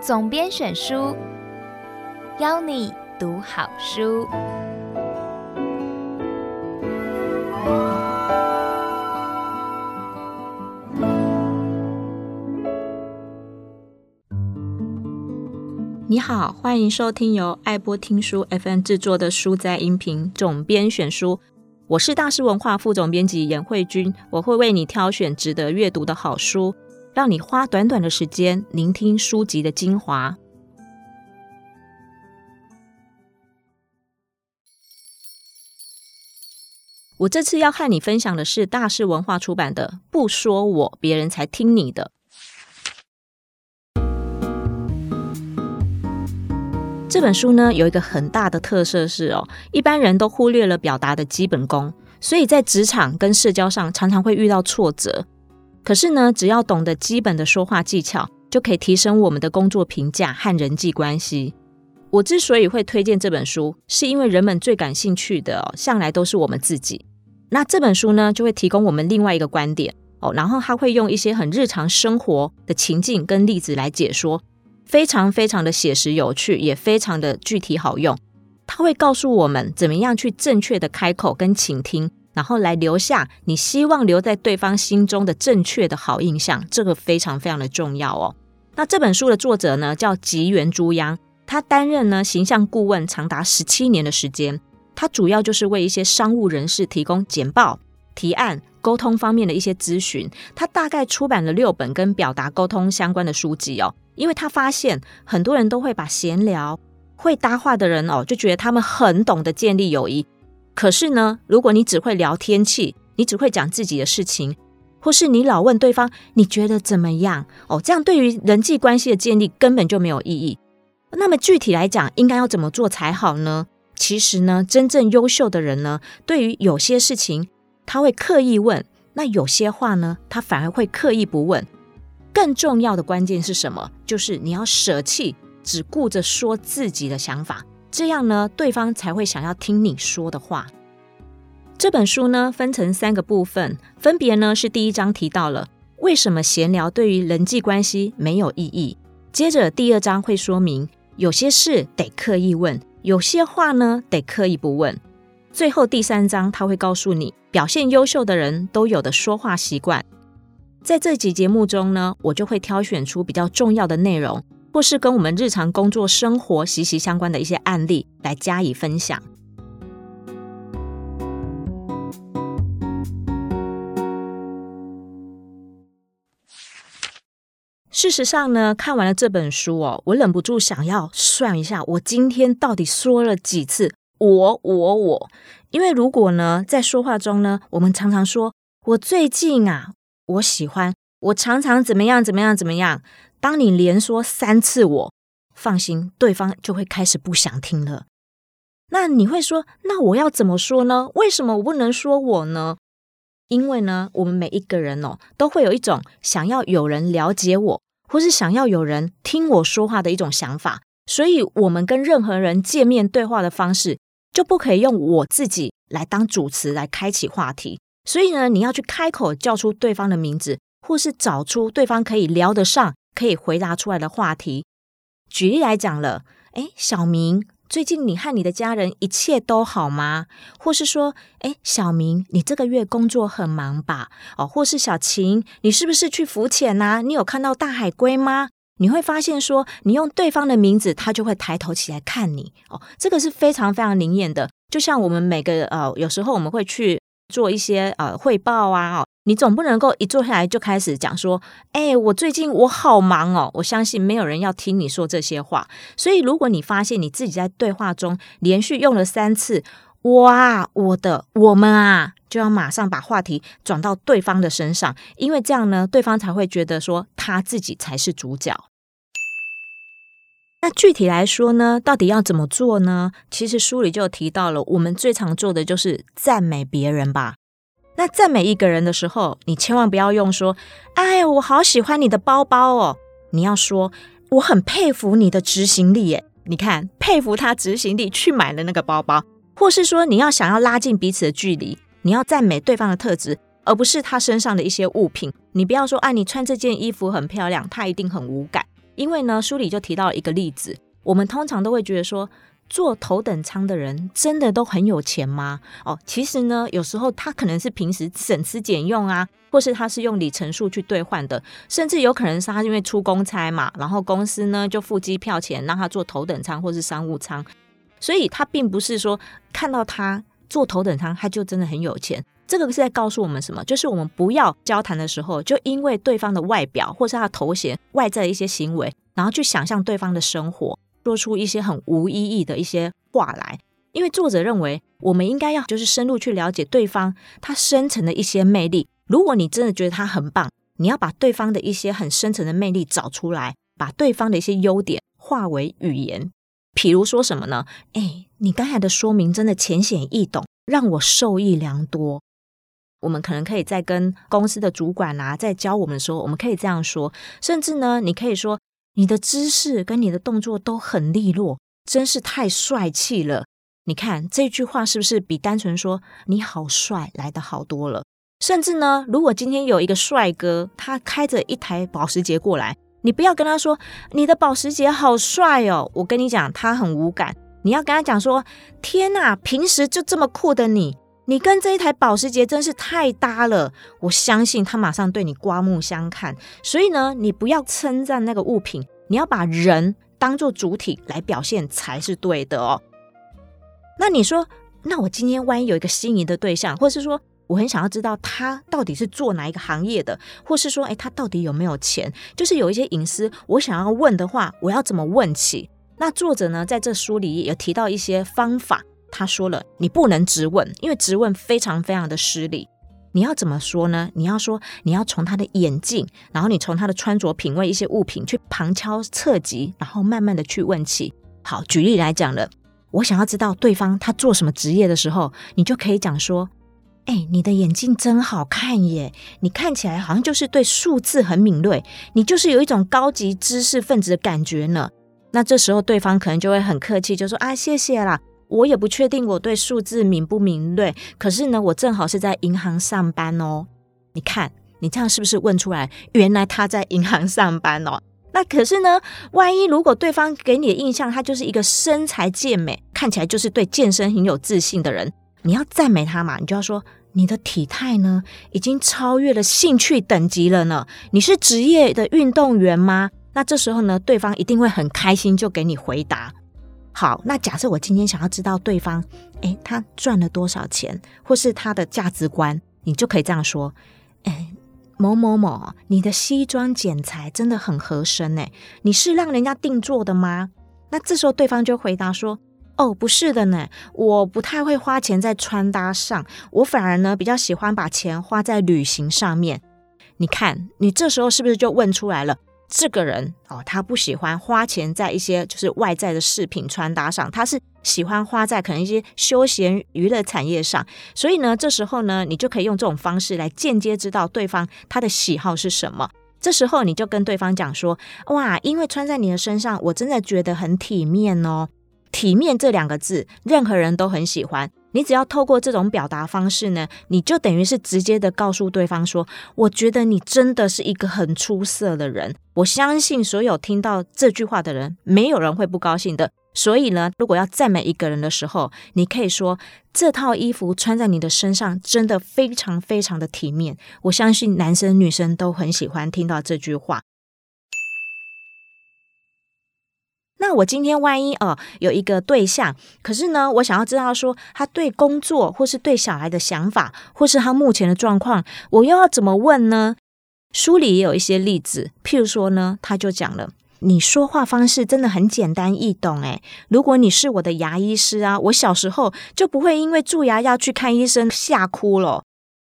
总编选书，邀你读好书。你好，欢迎收听由爱播听书 FM 制作的书斋音频总编选书。我是大师文化副总编辑严慧君，我会为你挑选值得阅读的好书。让你花短短的时间聆听书籍的精华。我这次要和你分享的是大师文化出版的《不说我，别人才听你的》这本书呢，有一个很大的特色是哦，一般人都忽略了表达的基本功，所以在职场跟社交上常常会遇到挫折。可是呢，只要懂得基本的说话技巧，就可以提升我们的工作评价和人际关系。我之所以会推荐这本书，是因为人们最感兴趣的哦，向来都是我们自己。那这本书呢，就会提供我们另外一个观点哦，然后他会用一些很日常生活的情境跟例子来解说，非常非常的写实有趣，也非常的具体好用。他会告诉我们怎么样去正确的开口跟倾听。然后来留下你希望留在对方心中的正确的好印象，这个非常非常的重要哦。那这本书的作者呢，叫吉原朱央，他担任呢形象顾问长达十七年的时间，他主要就是为一些商务人士提供简报、提案、沟通方面的一些咨询。他大概出版了六本跟表达沟通相关的书籍哦，因为他发现很多人都会把闲聊、会搭话的人哦，就觉得他们很懂得建立友谊。可是呢，如果你只会聊天气，你只会讲自己的事情，或是你老问对方你觉得怎么样哦，这样对于人际关系的建立根本就没有意义。那么具体来讲，应该要怎么做才好呢？其实呢，真正优秀的人呢，对于有些事情他会刻意问，那有些话呢，他反而会刻意不问。更重要的关键是什么？就是你要舍弃只顾着说自己的想法。这样呢，对方才会想要听你说的话。这本书呢，分成三个部分，分别呢是第一章提到了为什么闲聊对于人际关系没有意义。接着第二章会说明有些事得刻意问，有些话呢得刻意不问。最后第三章他会告诉你，表现优秀的人都有的说话习惯。在这集节目中呢，我就会挑选出比较重要的内容。或是跟我们日常工作生活息息相关的一些案例来加以分享。事实上呢，看完了这本书哦，我忍不住想要算一下，我今天到底说了几次“我我我”？因为如果呢，在说话中呢，我们常常说“我最近啊，我喜欢”，我常常怎么样怎么样怎么样。当你连说三次我，放心，对方就会开始不想听了。那你会说，那我要怎么说呢？为什么我不能说我呢？因为呢，我们每一个人哦，都会有一种想要有人了解我，或是想要有人听我说话的一种想法。所以，我们跟任何人见面对话的方式，就不可以用我自己来当主持来开启话题。所以呢，你要去开口叫出对方的名字，或是找出对方可以聊得上。可以回答出来的话题，举例来讲了，诶，小明，最近你和你的家人一切都好吗？或是说，诶，小明，你这个月工作很忙吧？哦，或是小晴，你是不是去浮潜呐？你有看到大海龟吗？你会发现说，你用对方的名字，他就会抬头起来看你。哦，这个是非常非常灵验的，就像我们每个呃，有时候我们会去做一些呃汇报啊，哦。你总不能够一坐下来就开始讲说，哎，我最近我好忙哦。我相信没有人要听你说这些话。所以，如果你发现你自己在对话中连续用了三次“哇”，我的、我们啊，就要马上把话题转到对方的身上，因为这样呢，对方才会觉得说他自己才是主角。那具体来说呢，到底要怎么做呢？其实书里就提到了，我们最常做的就是赞美别人吧。那赞美一个人的时候，你千万不要用说：“哎呀，我好喜欢你的包包哦。”你要说：“我很佩服你的执行力。”耶，你看，佩服他执行力去买了那个包包，或是说你要想要拉近彼此的距离，你要赞美对方的特质。而不是他身上的一些物品。你不要说啊，你穿这件衣服很漂亮，他一定很无感。因为呢，书里就提到一个例子，我们通常都会觉得说，坐头等舱的人真的都很有钱吗？哦，其实呢，有时候他可能是平时省吃俭用啊，或是他是用里程数去兑换的，甚至有可能是他因为出公差嘛，然后公司呢就付机票钱让他坐头等舱或是商务舱，所以他并不是说看到他坐头等舱他就真的很有钱。这个是在告诉我们什么？就是我们不要交谈的时候，就因为对方的外表或是他的头衔、外在的一些行为，然后去想象对方的生活，说出一些很无意义的一些话来。因为作者认为，我们应该要就是深入去了解对方他深层的一些魅力。如果你真的觉得他很棒，你要把对方的一些很深层的魅力找出来，把对方的一些优点化为语言。比如说什么呢？哎，你刚才的说明真的浅显易懂，让我受益良多。我们可能可以在跟公司的主管啊，在教我们的时候，我们可以这样说，甚至呢，你可以说你的姿势跟你的动作都很利落，真是太帅气了。你看这句话是不是比单纯说你好帅来的好多了？甚至呢，如果今天有一个帅哥，他开着一台保时捷过来，你不要跟他说你的保时捷好帅哦，我跟你讲，他很无感。你要跟他讲说，天哪，平时就这么酷的你。你跟这一台保时捷真是太搭了，我相信他马上对你刮目相看。所以呢，你不要称赞那个物品，你要把人当做主体来表现才是对的哦。那你说，那我今天万一有一个心仪的对象，或是说我很想要知道他到底是做哪一个行业的，或是说，诶，他到底有没有钱？就是有一些隐私，我想要问的话，我要怎么问起？那作者呢，在这书里也提到一些方法。他说了，你不能直问，因为直问非常非常的失礼。你要怎么说呢？你要说，你要从他的眼镜，然后你从他的穿着品味一些物品去旁敲侧击，然后慢慢的去问起。好，举例来讲了，我想要知道对方他做什么职业的时候，你就可以讲说，哎，你的眼镜真好看耶，你看起来好像就是对数字很敏锐，你就是有一种高级知识分子的感觉呢。那这时候对方可能就会很客气，就说啊，谢谢啦。我也不确定我对数字敏不敏锐，可是呢，我正好是在银行上班哦。你看，你这样是不是问出来？原来他在银行上班哦。那可是呢，万一如果对方给你的印象，他就是一个身材健美，看起来就是对健身很有自信的人，你要赞美他嘛？你就要说，你的体态呢，已经超越了兴趣等级了呢。你是职业的运动员吗？那这时候呢，对方一定会很开心，就给你回答。好，那假设我今天想要知道对方，诶，他赚了多少钱，或是他的价值观，你就可以这样说，诶，某某某，你的西装剪裁真的很合身诶，你是让人家定做的吗？那这时候对方就回答说，哦，不是的呢，我不太会花钱在穿搭上，我反而呢比较喜欢把钱花在旅行上面。你看，你这时候是不是就问出来了？这个人哦，他不喜欢花钱在一些就是外在的饰品穿搭上，他是喜欢花在可能一些休闲娱乐产业上。所以呢，这时候呢，你就可以用这种方式来间接知道对方他的喜好是什么。这时候你就跟对方讲说：“哇，因为穿在你的身上，我真的觉得很体面哦。”体面这两个字，任何人都很喜欢。你只要透过这种表达方式呢，你就等于是直接的告诉对方说：“我觉得你真的是一个很出色的人。”我相信所有听到这句话的人，没有人会不高兴的。所以呢，如果要赞美一个人的时候，你可以说：“这套衣服穿在你的身上，真的非常非常的体面。”我相信男生女生都很喜欢听到这句话。那我今天万一哦有一个对象，可是呢，我想要知道说他对工作或是对小孩的想法，或是他目前的状况，我又要怎么问呢？书里也有一些例子，譬如说呢，他就讲了，你说话方式真的很简单易懂，诶，如果你是我的牙医师啊，我小时候就不会因为蛀牙要去看医生吓哭了。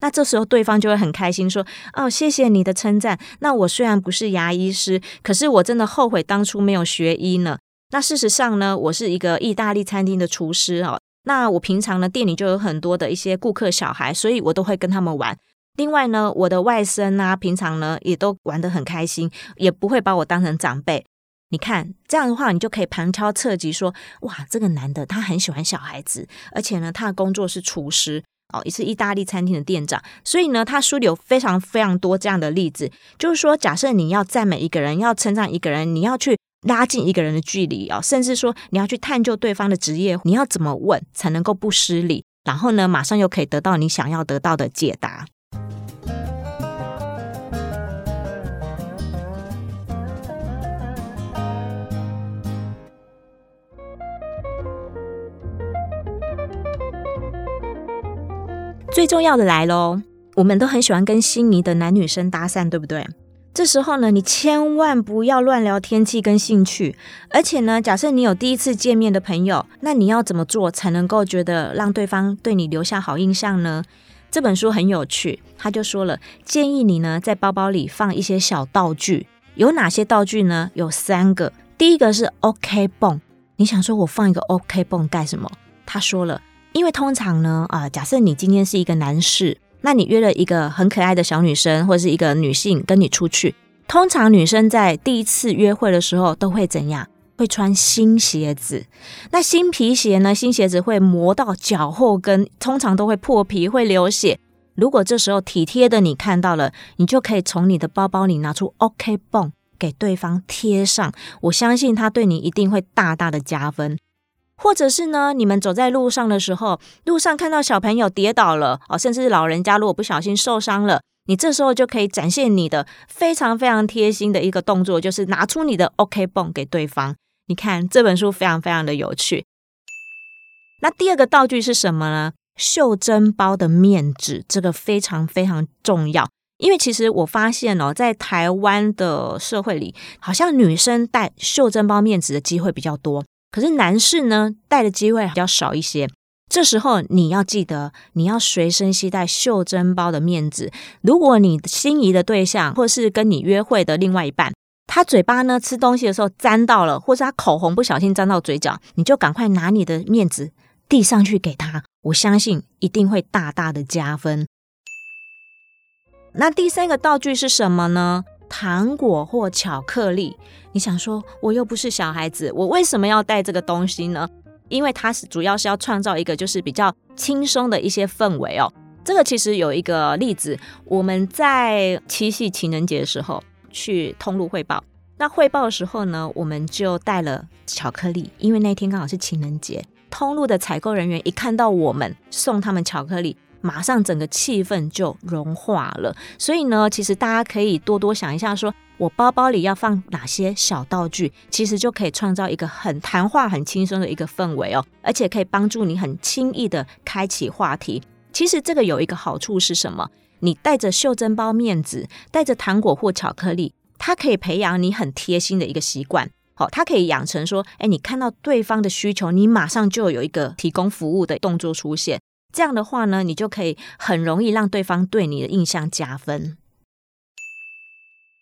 那这时候对方就会很开心，说：“哦，谢谢你的称赞。那我虽然不是牙医师，可是我真的后悔当初没有学医呢。那事实上呢，我是一个意大利餐厅的厨师哦。那我平常呢，店里就有很多的一些顾客小孩，所以我都会跟他们玩。另外呢，我的外甥啊，平常呢也都玩得很开心，也不会把我当成长辈。你看这样的话，你就可以旁敲侧击说：哇，这个男的他很喜欢小孩子，而且呢，他的工作是厨师。”哦，也是意大利餐厅的店长。所以呢，他书里有非常非常多这样的例子，就是说，假设你要赞美一个人，要称赞一个人，你要去拉近一个人的距离哦，甚至说你要去探究对方的职业，你要怎么问才能够不失礼？然后呢，马上又可以得到你想要得到的解答。最重要的来喽，我们都很喜欢跟心仪的男女生搭讪，对不对？这时候呢，你千万不要乱聊天气跟兴趣。而且呢，假设你有第一次见面的朋友，那你要怎么做才能够觉得让对方对你留下好印象呢？这本书很有趣，他就说了，建议你呢在包包里放一些小道具。有哪些道具呢？有三个。第一个是 OK 绷。你想说我放一个 OK 绷干什么？他说了。因为通常呢，啊、假设你今天是一个男士，那你约了一个很可爱的小女生，或者是一个女性跟你出去，通常女生在第一次约会的时候都会怎样？会穿新鞋子。那新皮鞋呢？新鞋子会磨到脚后跟，通常都会破皮，会流血。如果这时候体贴的你看到了，你就可以从你的包包里拿出 OK 绷给对方贴上，我相信他对你一定会大大的加分。或者是呢，你们走在路上的时候，路上看到小朋友跌倒了哦，甚至是老人家如果不小心受伤了，你这时候就可以展现你的非常非常贴心的一个动作，就是拿出你的 OK 绷给对方。你看这本书非常非常的有趣。那第二个道具是什么呢？袖珍包的面纸，这个非常非常重要，因为其实我发现哦，在台湾的社会里，好像女生带袖珍包面纸的机会比较多。可是男士呢，带的机会比较少一些。这时候你要记得，你要随身携带袖珍包的面纸。如果你心仪的对象，或是跟你约会的另外一半，他嘴巴呢吃东西的时候沾到了，或是他口红不小心沾到嘴角，你就赶快拿你的面纸递上去给他。我相信一定会大大的加分。那第三个道具是什么呢？糖果或巧克力，你想说我又不是小孩子，我为什么要带这个东西呢？因为它是主要是要创造一个就是比较轻松的一些氛围哦。这个其实有一个例子，我们在七夕情人节的时候去通路汇报，那汇报的时候呢，我们就带了巧克力，因为那天刚好是情人节，通路的采购人员一看到我们送他们巧克力。马上整个气氛就融化了，所以呢，其实大家可以多多想一下说，我包包里要放哪些小道具，其实就可以创造一个很谈话、很轻松的一个氛围哦，而且可以帮助你很轻易的开启话题。其实这个有一个好处是什么？你带着袖珍包面纸，带着糖果或巧克力，它可以培养你很贴心的一个习惯。好，它可以养成说，哎，你看到对方的需求，你马上就有一个提供服务的动作出现。这样的话呢，你就可以很容易让对方对你的印象加分。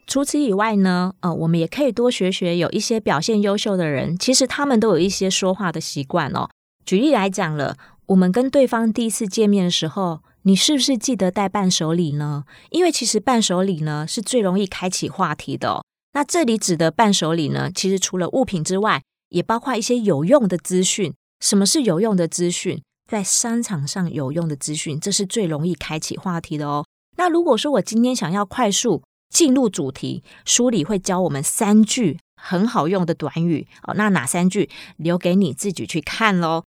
除此以外呢，呃，我们也可以多学学有一些表现优秀的人，其实他们都有一些说话的习惯哦。举例来讲了，我们跟对方第一次见面的时候，你是不是记得带伴手礼呢？因为其实伴手礼呢是最容易开启话题的哦。那这里指的伴手礼呢，其实除了物品之外，也包括一些有用的资讯。什么是有用的资讯？在商场上有用的资讯，这是最容易开启话题的哦。那如果说我今天想要快速进入主题，书里会教我们三句很好用的短语哦。那哪三句？留给你自己去看喽。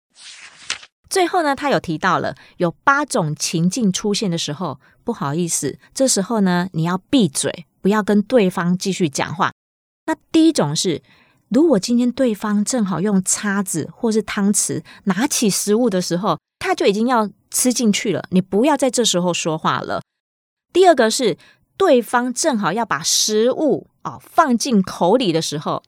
最后呢，他有提到了有八种情境出现的时候，不好意思，这时候呢，你要闭嘴，不要跟对方继续讲话。那第一种是。如果今天对方正好用叉子或是汤匙拿起食物的时候，他就已经要吃进去了，你不要在这时候说话了。第二个是对方正好要把食物哦放进口里的时候。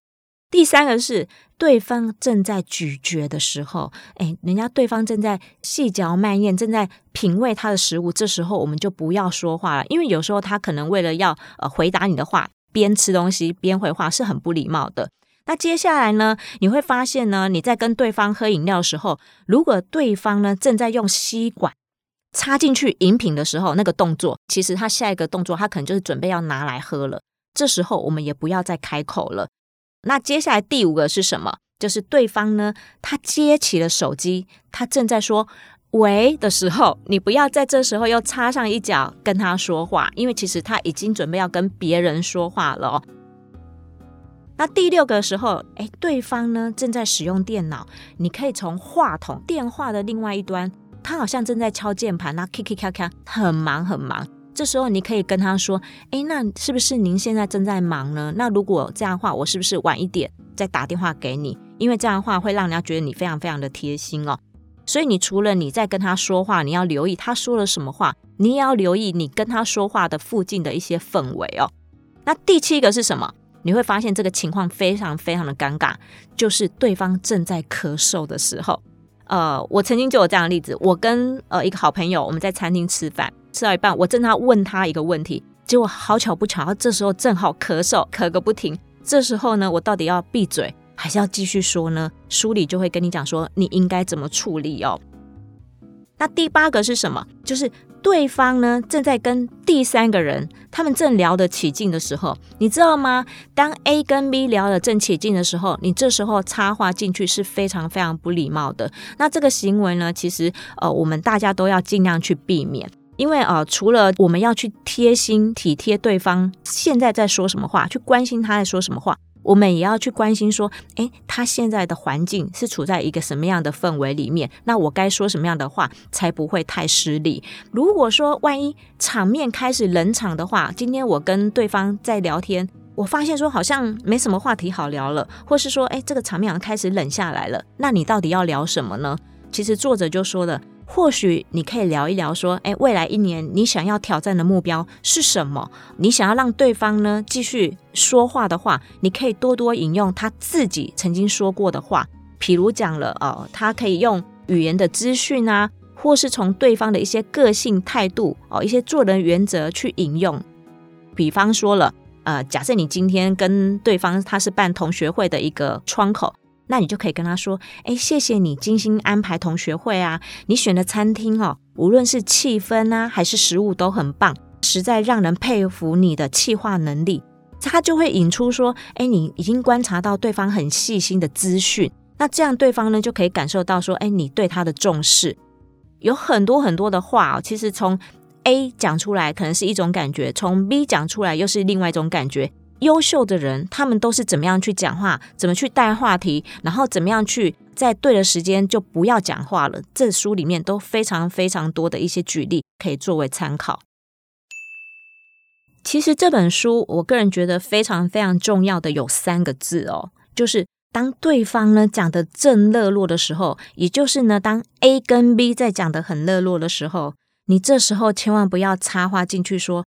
第三个是对方正在咀嚼的时候，哎，人家对方正在细嚼慢咽，正在品味他的食物，这时候我们就不要说话了，因为有时候他可能为了要呃回答你的话，边吃东西边回话是很不礼貌的。那接下来呢，你会发现呢，你在跟对方喝饮料的时候，如果对方呢正在用吸管插进去饮品的时候，那个动作，其实他下一个动作，他可能就是准备要拿来喝了。这时候我们也不要再开口了。那接下来第五个是什么？就是对方呢，他接起了手机，他正在说：“喂的时候，你不要在这时候又插上一脚跟他说话，因为其实他已经准备要跟别人说话了哦。那第六个时候，哎，对方呢正在使用电脑，你可以从话筒电话的另外一端，他好像正在敲键盘，那咔咔咔咔，很忙很忙。这时候你可以跟他说，哎，那是不是您现在正在忙呢？那如果这样的话，我是不是晚一点再打电话给你？因为这样的话会让人家觉得你非常非常的贴心哦。所以你除了你在跟他说话，你要留意他说了什么话，你也要留意你跟他说话的附近的一些氛围哦。那第七个是什么？你会发现这个情况非常非常的尴尬，就是对方正在咳嗽的时候。呃，我曾经就有这样的例子，我跟呃一个好朋友，我们在餐厅吃饭，吃到一半，我正在问他一个问题，结果好巧不巧，这时候正好咳嗽，咳个不停。这时候呢，我到底要闭嘴还是要继续说呢？书里就会跟你讲说，你应该怎么处理哦。那第八个是什么？就是。对方呢，正在跟第三个人，他们正聊得起劲的时候，你知道吗？当 A 跟 B 聊得正起劲的时候，你这时候插话进去是非常非常不礼貌的。那这个行为呢，其实呃，我们大家都要尽量去避免，因为呃，除了我们要去贴心体贴对方现在在说什么话，去关心他在说什么话。我们也要去关心说，诶，他现在的环境是处在一个什么样的氛围里面？那我该说什么样的话才不会太失礼？如果说万一场面开始冷场的话，今天我跟对方在聊天，我发现说好像没什么话题好聊了，或是说，诶，这个场面好像开始冷下来了，那你到底要聊什么呢？其实作者就说了。或许你可以聊一聊，说，诶，未来一年你想要挑战的目标是什么？你想要让对方呢继续说话的话，你可以多多引用他自己曾经说过的话，譬如讲了，呃，他可以用语言的资讯啊，或是从对方的一些个性态度哦，一些做人原则去引用。比方说了，呃，假设你今天跟对方他是办同学会的一个窗口。那你就可以跟他说：“哎，谢谢你精心安排同学会啊！你选的餐厅哦，无论是气氛啊，还是食物都很棒，实在让人佩服你的气化能力。”他就会引出说：“哎，你已经观察到对方很细心的资讯，那这样对方呢就可以感受到说：哎，你对他的重视。有很多很多的话哦，其实从 A 讲出来可能是一种感觉，从 B 讲出来又是另外一种感觉。”优秀的人，他们都是怎么样去讲话，怎么去带话题，然后怎么样去在对的时间就不要讲话了。这书里面都非常非常多的一些举例，可以作为参考。其实这本书，我个人觉得非常非常重要的有三个字哦，就是当对方呢讲的正热络的时候，也就是呢当 A 跟 B 在讲的很热络的时候，你这时候千万不要插话进去说。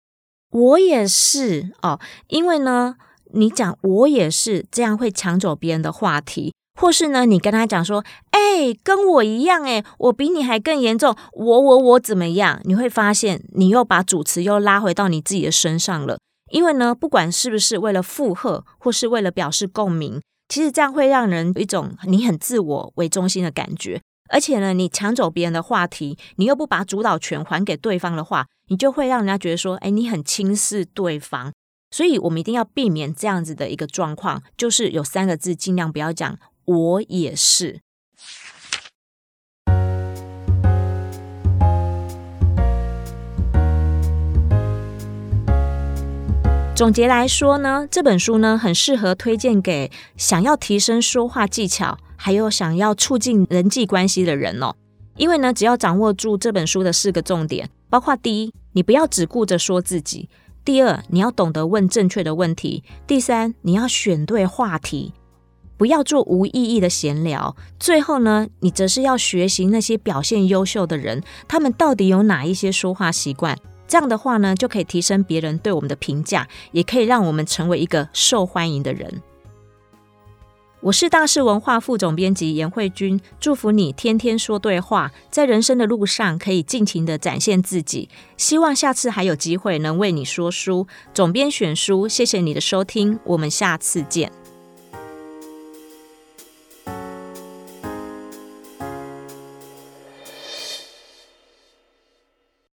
我也是哦，因为呢，你讲我也是，这样会抢走别人的话题，或是呢，你跟他讲说，哎，跟我一样，哎，我比你还更严重，我我我怎么样？你会发现，你又把主词又拉回到你自己的身上了。因为呢，不管是不是为了附和，或是为了表示共鸣，其实这样会让人有一种你很自我为中心的感觉。而且呢，你抢走别人的话题，你又不把主导权还给对方的话，你就会让人家觉得说，哎，你很轻视对方。所以，我们一定要避免这样子的一个状况，就是有三个字，尽量不要讲“我也是”。总结来说呢，这本书呢，很适合推荐给想要提升说话技巧。还有想要促进人际关系的人哦，因为呢，只要掌握住这本书的四个重点，包括第一，你不要只顾着说自己；第二，你要懂得问正确的问题；第三，你要选对话题，不要做无意义的闲聊；最后呢，你则是要学习那些表现优秀的人，他们到底有哪一些说话习惯？这样的话呢，就可以提升别人对我们的评价，也可以让我们成为一个受欢迎的人。我是大是文化副总编辑颜慧君，祝福你天天说对话，在人生的路上可以尽情的展现自己。希望下次还有机会能为你说书。总编选书，谢谢你的收听，我们下次见。